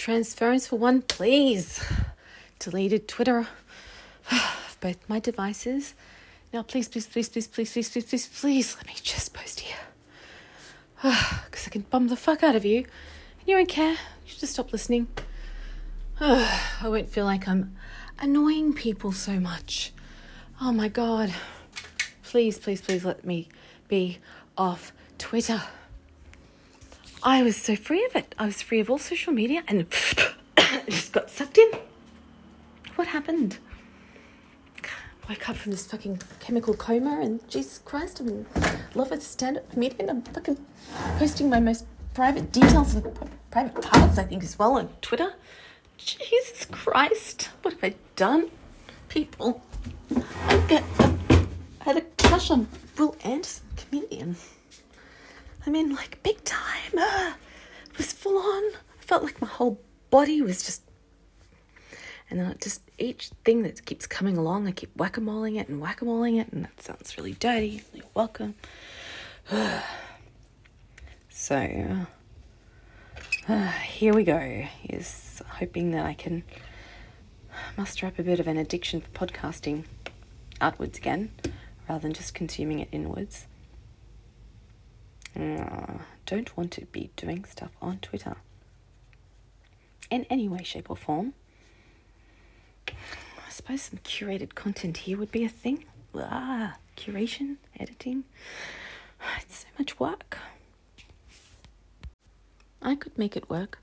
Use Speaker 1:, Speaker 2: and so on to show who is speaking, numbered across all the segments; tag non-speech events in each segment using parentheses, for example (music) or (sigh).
Speaker 1: transference for one, please. Deleted Twitter (sighs) both my devices. Now, please, please, please, please, please, please, please, please, please, let me just post here. (sighs) Because I can bum the fuck out of you. And you don't care. You should just stop listening. (sighs) I won't feel like I'm annoying people so much. Oh my god. Please, please, please let me be off Twitter. I was so free of it. I was free of all social media and (coughs) just got sucked in. What happened? Woke up from this fucking chemical coma and Jesus Christ, I'm in love with stand up comedian. I'm fucking posting my most private details and private parts, I think, as well on Twitter. Jesus Christ, what have I done? People, I, get, I had a crush on Wil Anderson, comedian. I mean, like, big time. Uh, it was full on. I felt like my whole body was just. And then it just each thing that keeps coming along, I keep whack a moling it and whack a moling it, and that sounds really dirty. You're welcome. (sighs) so, uh, (sighs) here we go. Is hoping that I can muster up a bit of an addiction for podcasting outwards again, rather than just consuming it inwards. Uh, don't want to be doing stuff on Twitter in any way, shape, or form. I suppose some curated content here would be a thing. Ah, curation, editing. It's so much work. I could make it work.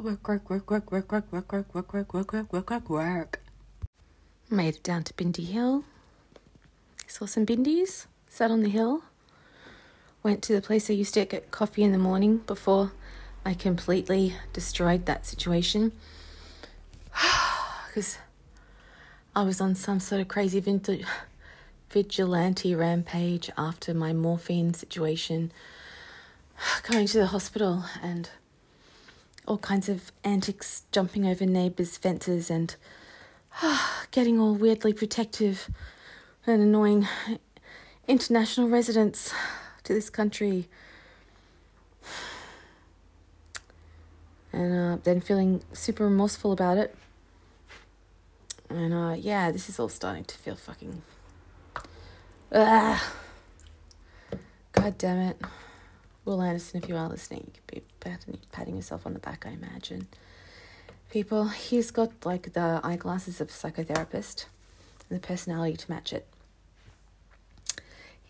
Speaker 1: Work, work, work, work, work, work, work, work, work, work, work, work, work, work, work. Made it down to Bindi Hill. Saw some bindies. Sat on the hill went to the place I used to get coffee in the morning before I completely destroyed that situation. (sighs) Because I was on some sort of crazy vintage vigilante rampage after my morphine situation, (sighs) going to the hospital and all kinds of antics, jumping over neighbours' fences and (sighs) getting all weirdly protective and annoying international residents to this country. And uh, then feeling super remorseful about it. And uh, yeah, this is all starting to feel fucking. Ah. God damn it. Wil Anderson, if you are listening, you could be patting, patting yourself on the back, I imagine. People, he's got like the eyeglasses of a psychotherapist and the personality to match it.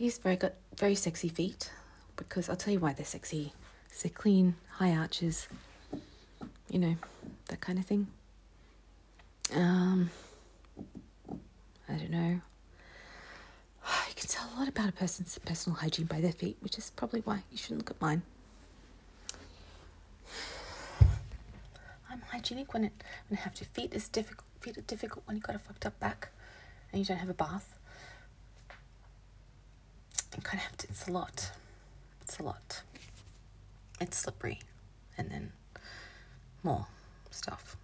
Speaker 1: He's very got very sexy feet because I'll tell you why they're sexy. They're clean, high arches, you know, that kind of thing. Um, I don't know. (sighs) You can tell a lot about a person's personal hygiene by their feet, which is probably why you shouldn't look at mine. (sighs) I'm hygienic when it when I have to. Feet is difficult. Feet are difficult when you've got a fucked up back, and you don't have a bath kind of have to, it's a lot. It's a lot. It's slippery. And then more stuff.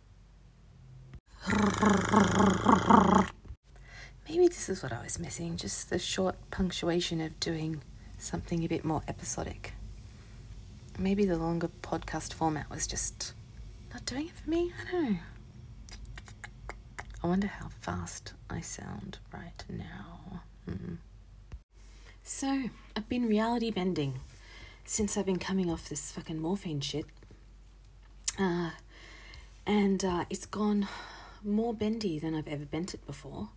Speaker 1: Maybe this is what I was missing just the short punctuation of doing something a bit more episodic. Maybe the longer podcast format was just not doing it for me. I don't know. I wonder how fast I sound right now. Mm-hmm. So, I've been reality bending since I've been coming off this fucking morphine shit. Uh, and uh, it's gone more bendy than I've ever bent it before.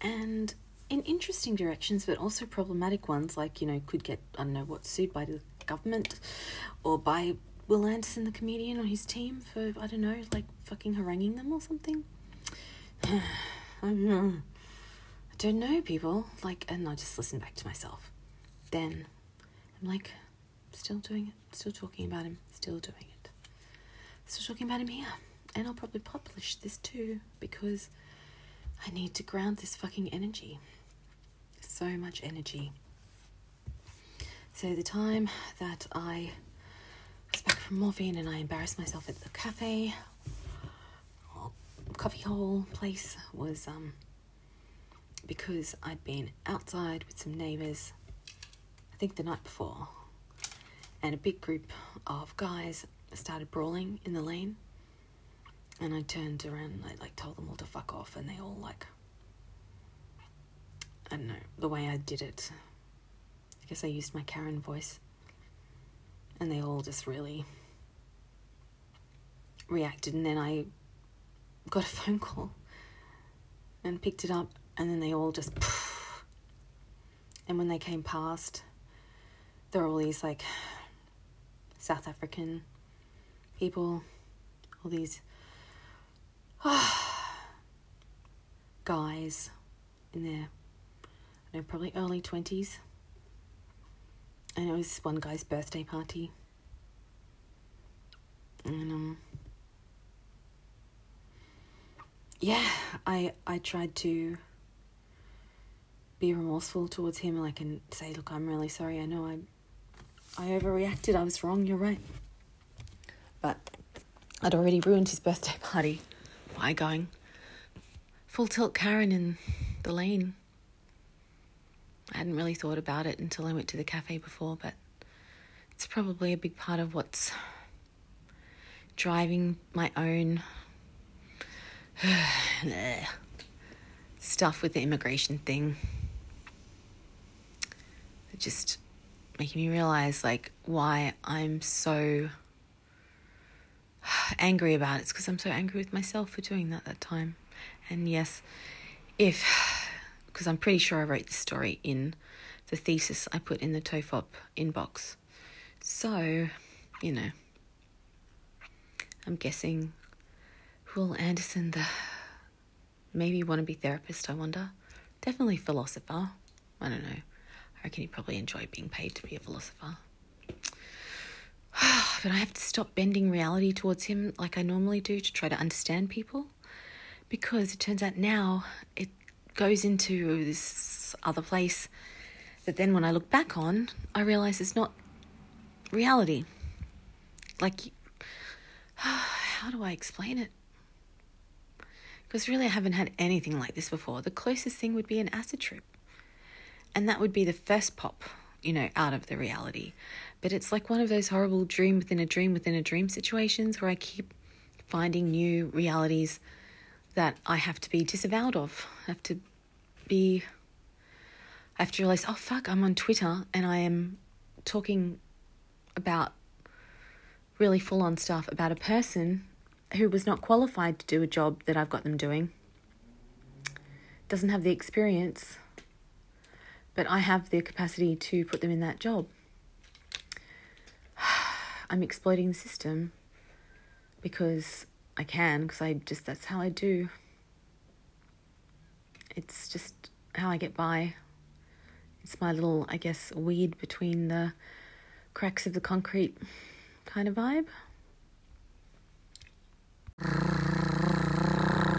Speaker 1: And in interesting directions, but also problematic ones, like, you know, could get, I don't know what, sued by the government or by Wil Anderson, the comedian, or his team for, I don't know, like fucking haranguing them or something. (sighs) I don't know don't know people. Like and i just listen back to myself. Then i'm like still doing it. Still talking about him. Still doing it. Still talking about him here. And i'll probably publish this too because i need to ground this fucking energy. So much energy. So the time that i was back from morphine and i embarrassed myself at the cafe or coffee hole place was um because I'd been outside with some neighbours, I think the night before, and a big group of guys started brawling in the lane. And I turned around and I like told them all to fuck off, and they all like, I don't know, the way I did it. I guess I used my Karen voice. And they all just really reacted, and then I got a (laughs) phone call and picked it up, and then they all just. (sighs) And when they came past, there were all these like South African people, all these (sighs) guys in their, I know, probably early 20s. And it was one guy's birthday party. And, um, yeah, I, I tried to be remorseful towards him, like, and say, look, I'm really sorry. I know I, I overreacted. I was wrong. You're right. But I'd already ruined his birthday party by going full tilt Karen in the lane. I hadn't really thought about it until I went to the cafe before, but it's probably a big part of what's driving my own (sighs) (sighs) stuff with the immigration thing just making me realize like why I'm so (sighs) angry about it. It's because I'm so angry with myself for doing that that time. And yes, if (sighs) because I'm pretty sure I wrote the story in the thesis I put in the TOFOP inbox. So, you know, I'm guessing Wil Anderson, the (sighs) maybe wannabe therapist, I wonder. Definitely philosopher. I don't know. I reckon he'd probably enjoy being paid to be a philosopher. (sighs) but I have to stop bending reality towards him like I normally do to try to understand people. Because it turns out now it goes into this other place that then when I look back on, I realize it's not reality. Like, (sighs) how do I explain it? Because really, I haven't had anything like this before. The closest thing would be an acid trip. And that would be the first pop, you know, out of the reality. But it's like one of those horrible dream within a dream within a dream situations where I keep finding new realities that I have to be disavowed of. I have to be. I have to realize, oh fuck, I'm on Twitter and I am talking about really full on stuff about a person who was not qualified to do a job that I've got them doing, doesn't have the experience, but I have the capacity to put them in that job. (sighs) I'm exploiting the system because I can, because I just, that's how I do. It's just how I get by. It's my little, I guess, weed between the cracks of the concrete kind of vibe.